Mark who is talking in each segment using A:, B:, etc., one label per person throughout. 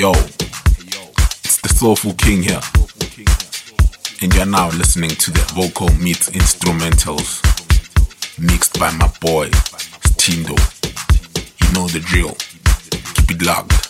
A: yo, it's the Soulful King here, and you're now listening to the vocal meets instrumentals mixed by my boy Stindo. You know the drill. Keep it locked.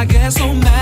B: I get so mad.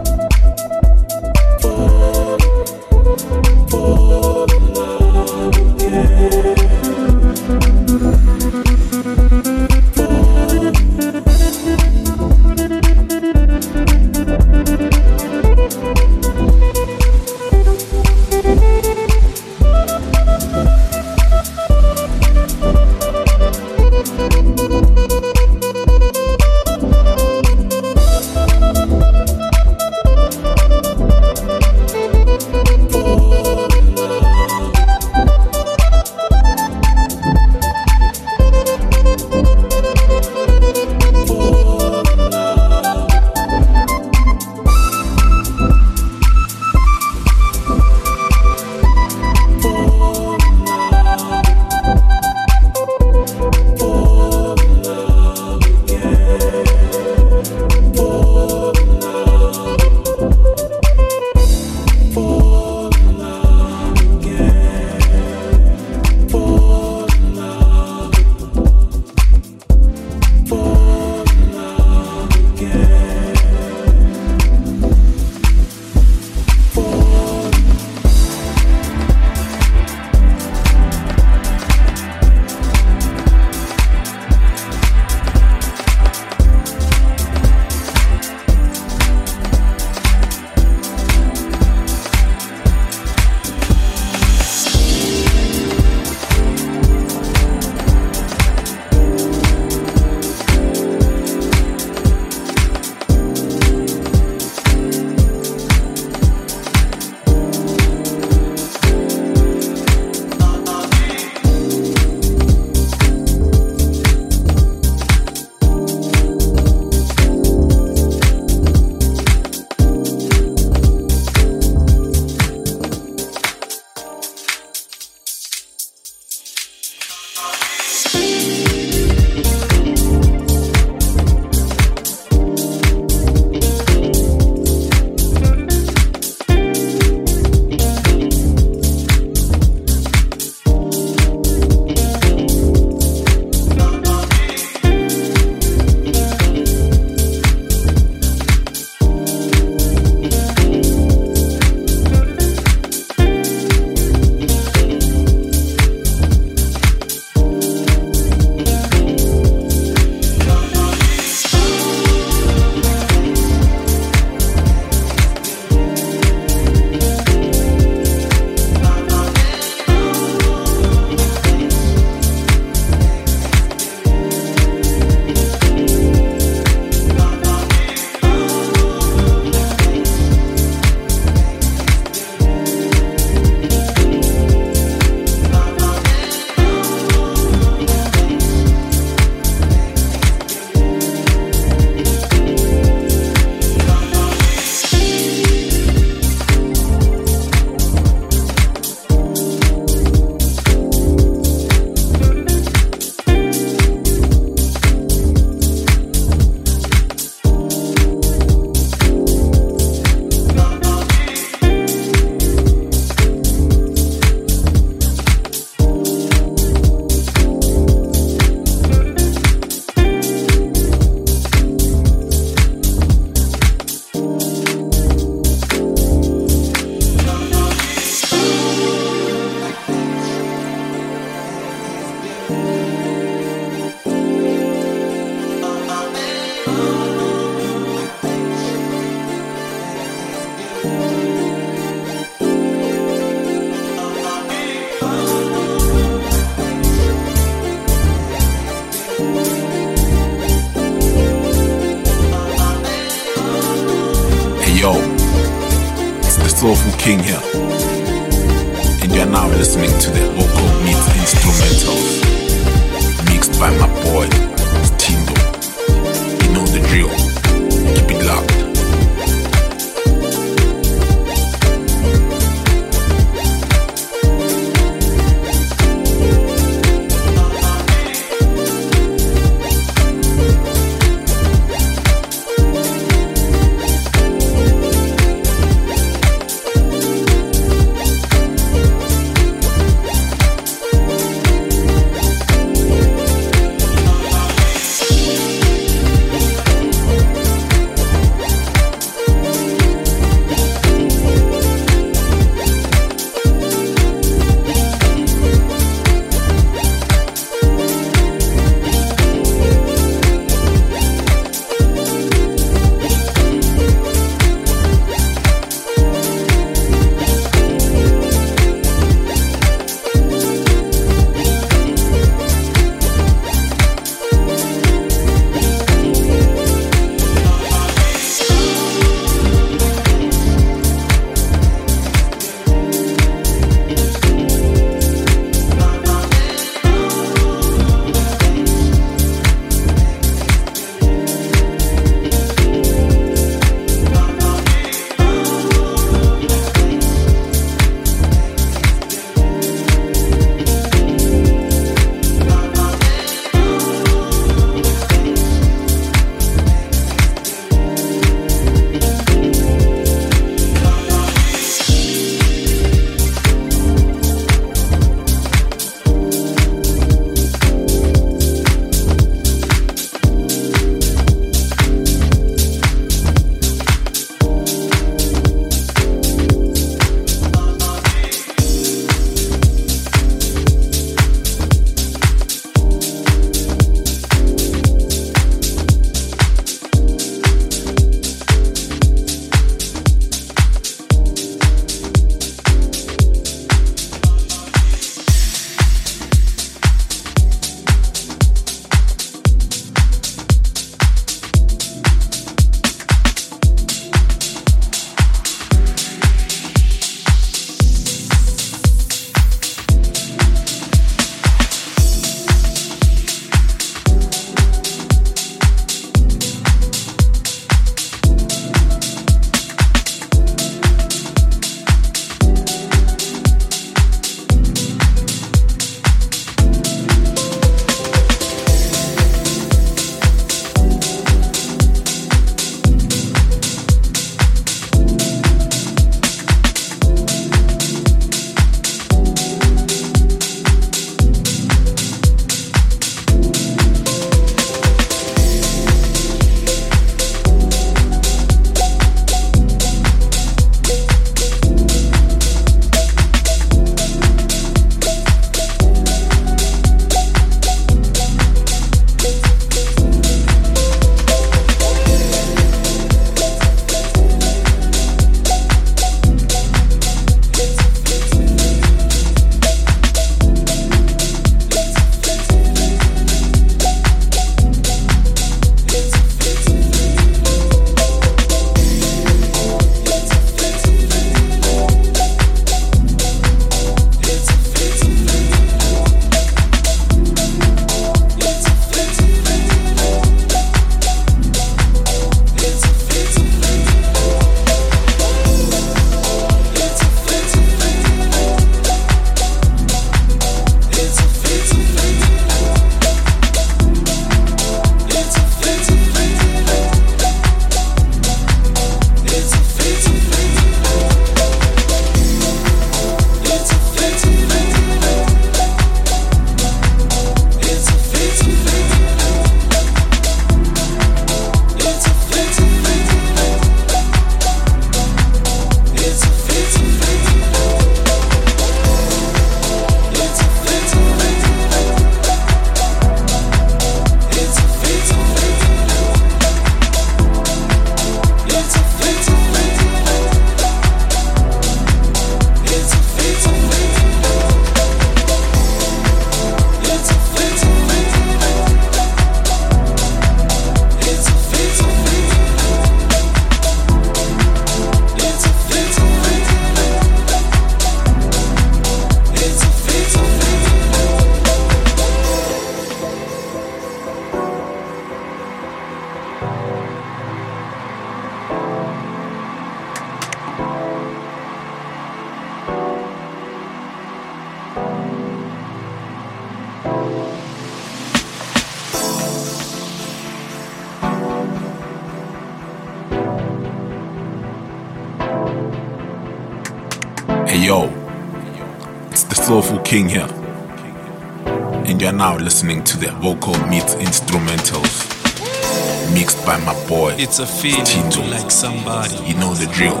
C: Feeling to like somebody.
A: You know the drill.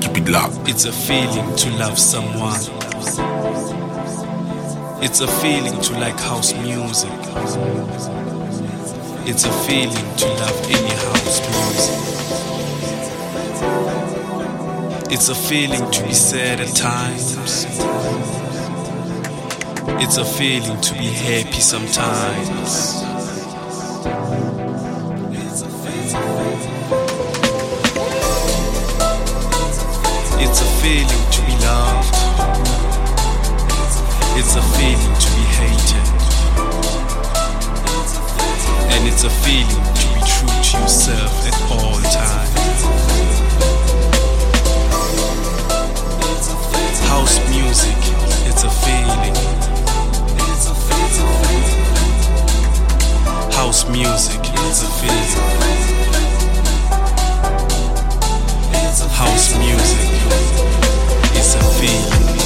A: Keep it locked.
C: It's a feeling to love someone. It's a feeling to like house music. It's a feeling to love any house music. It's a feeling to be sad at times. It's a feeling to be happy sometimes. Feeling to be loved. It's a feeling to be hated. And it's a feeling to be true to yourself at all times. House music, it's a feeling. House music, it's a feeling. House music, it's a feeling.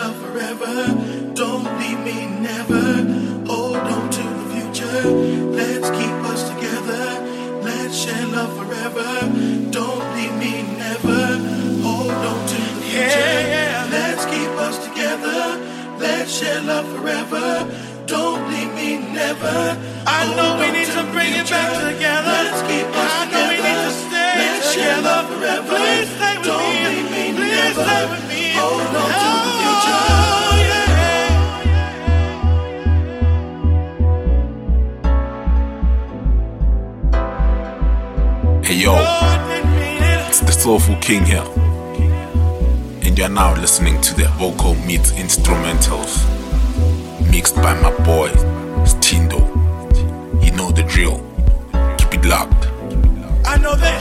D: love forever. Don't leave me never. Hold on to the future. Let's keep us together. Let's share love forever. Don't leave me never. Hold on to the future. Yeah, yeah. Let's keep us together. Let's share love forever don't leave me never. I know we need to, to bring future. it back together. Let's keep us I together. know we need to stay Let's together.
A: Soulful King here, and you're now listening to the vocal meets instrumentals mixed by my boy Stindo. You know the drill. Keep it locked.
D: I know that.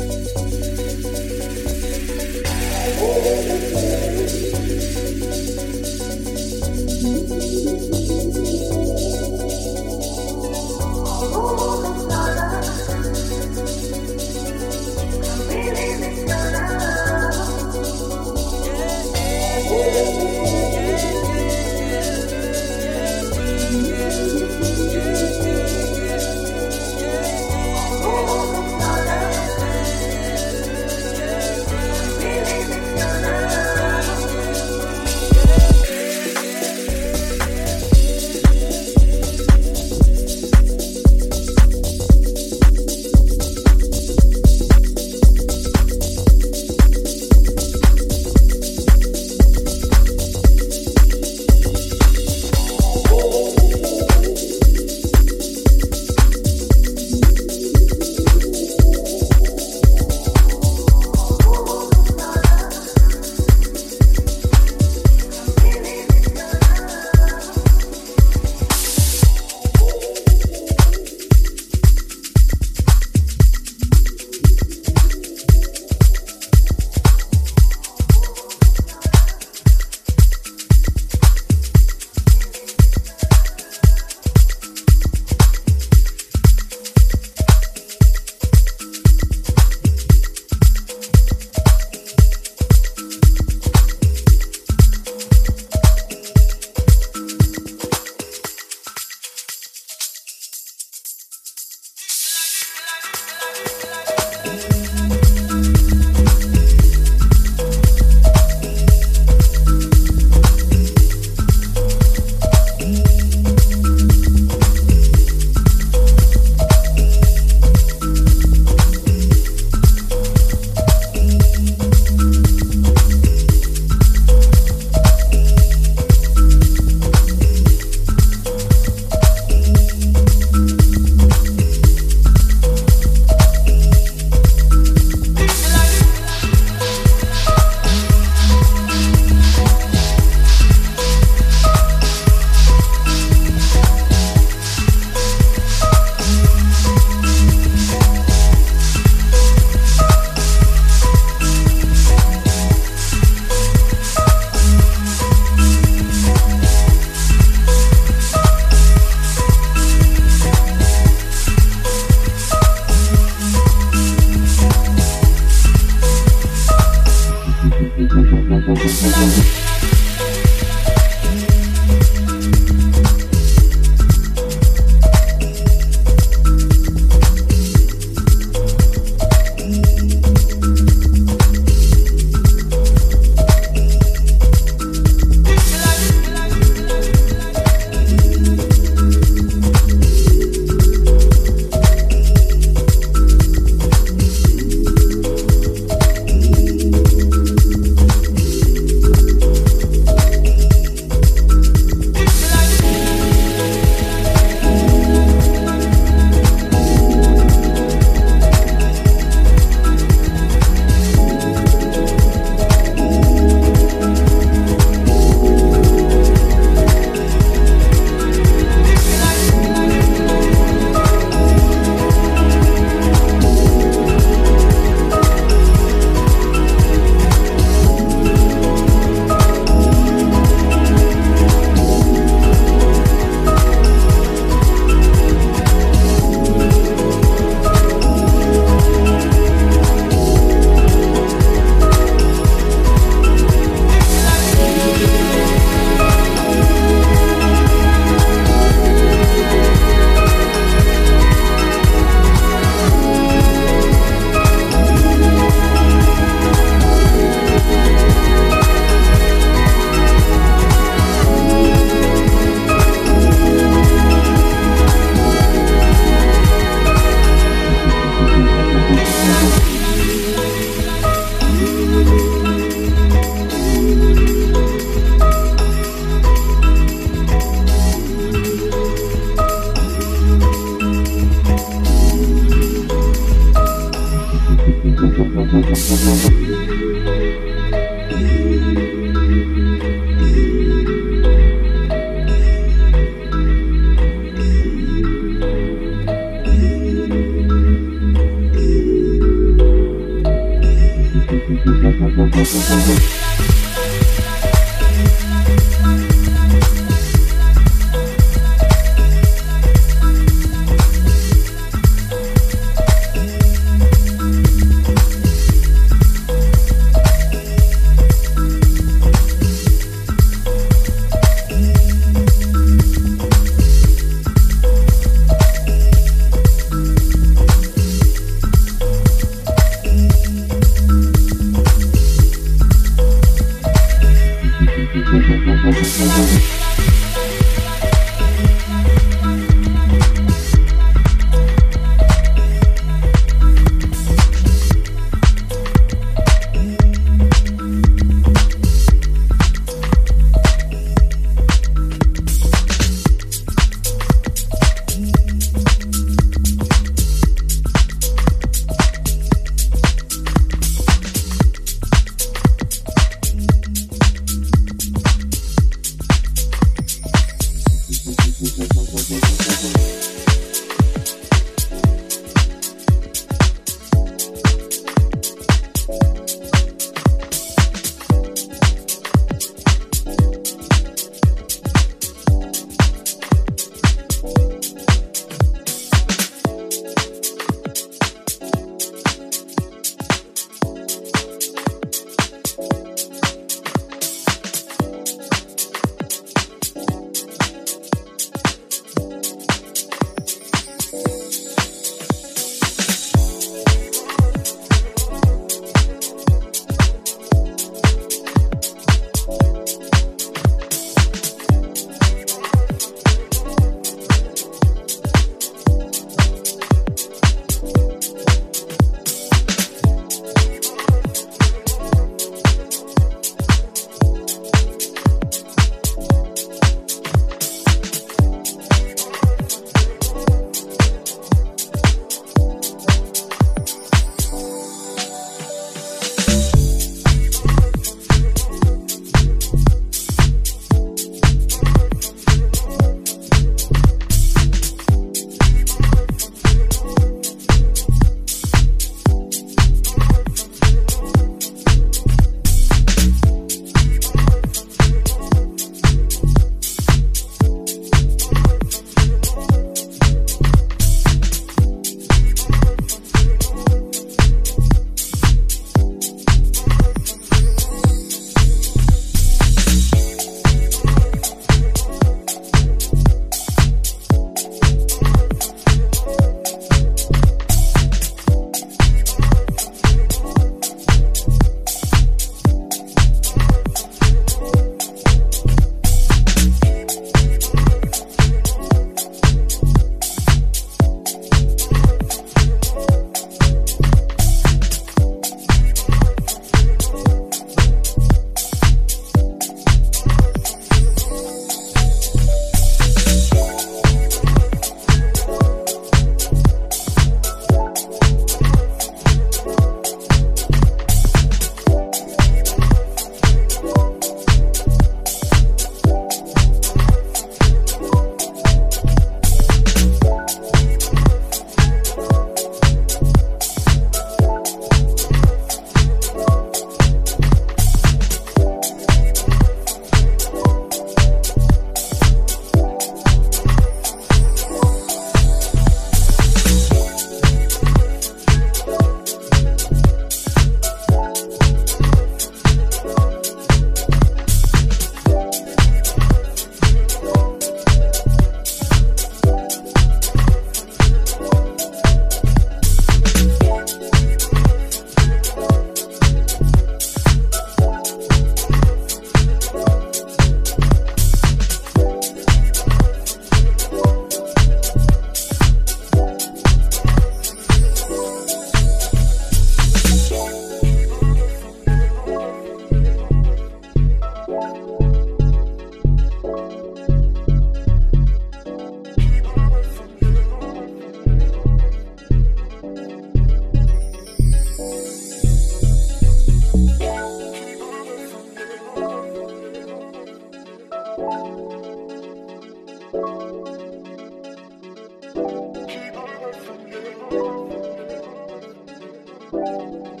D: Thank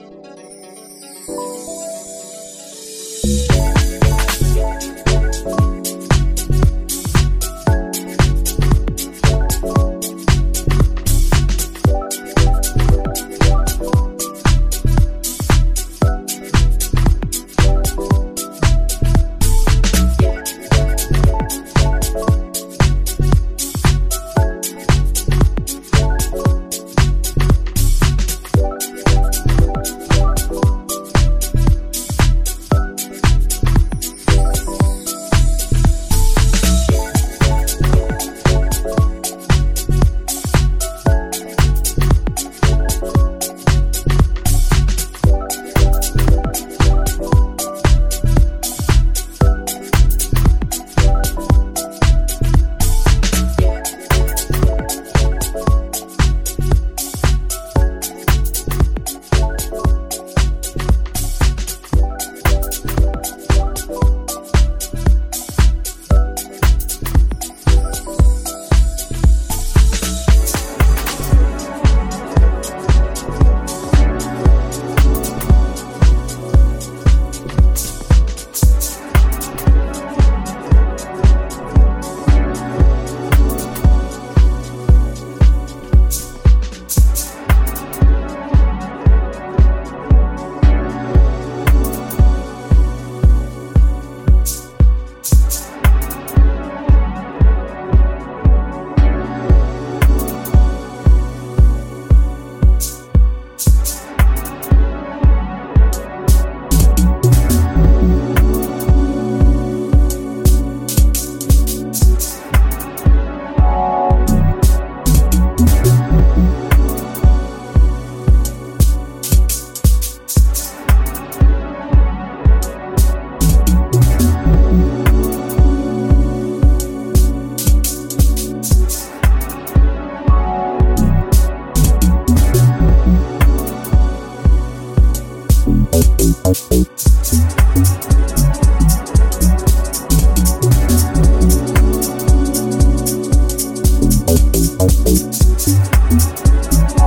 D: you.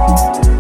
D: you